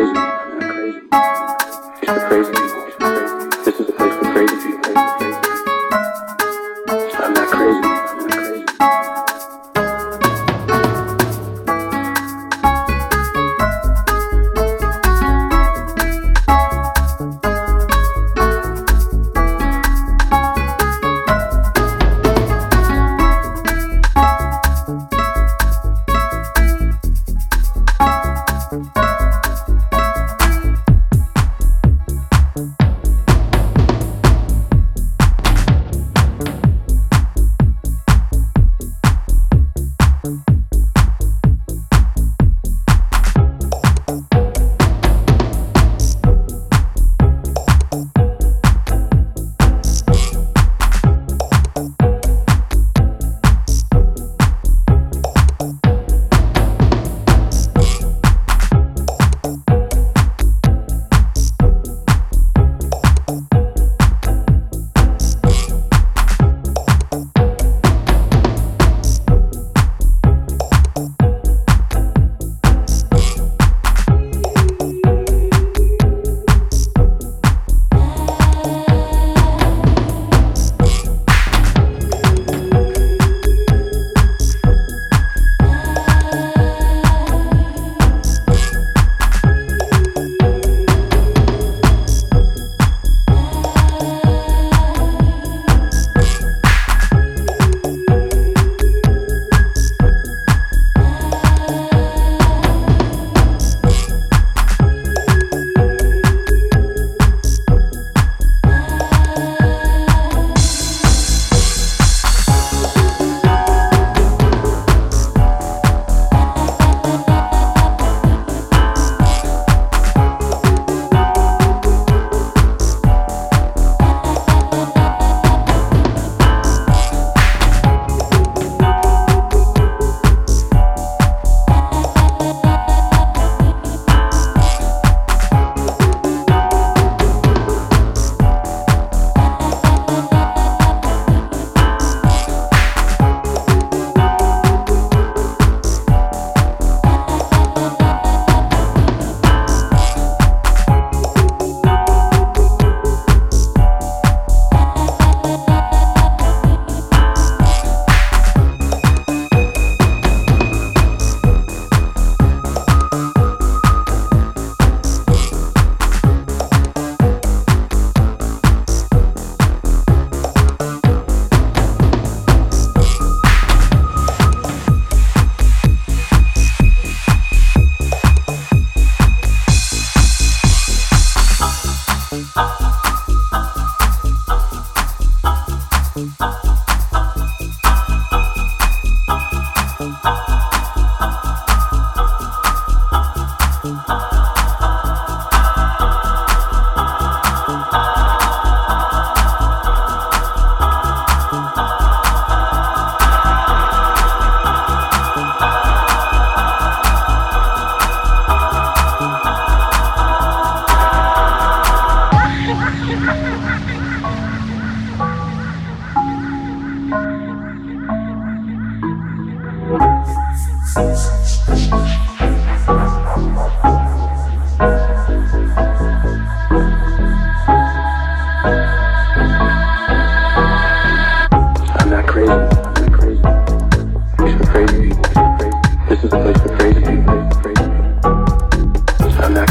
Music.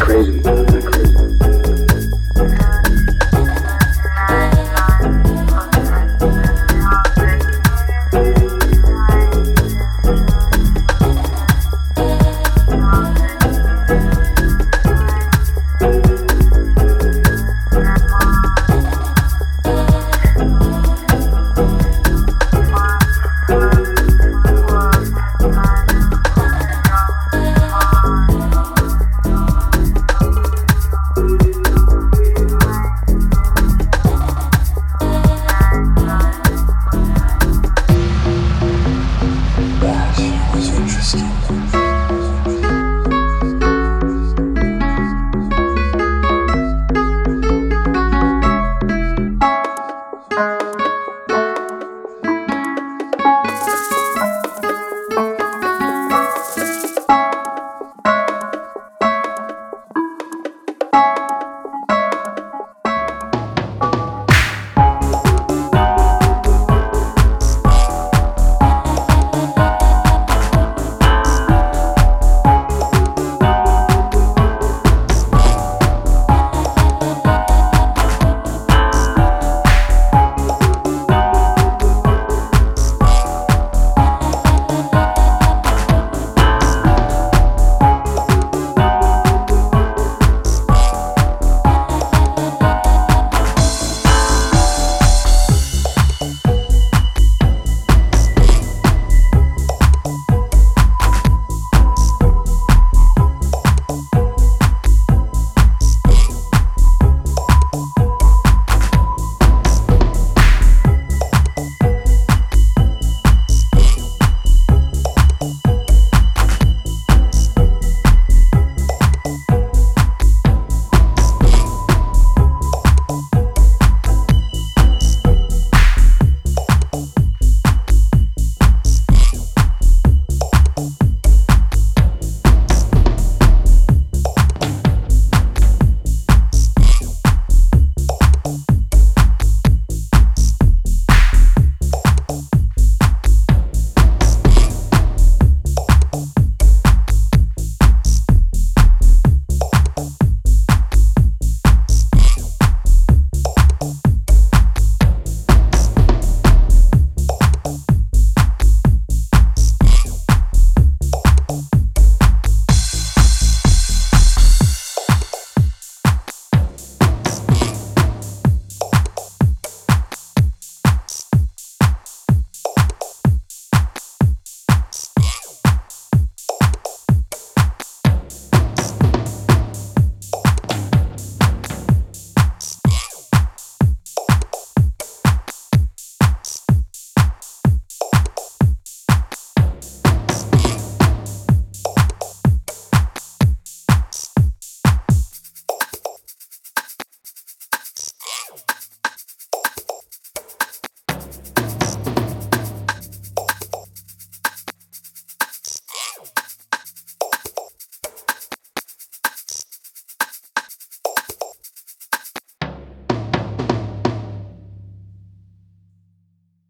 Crazy.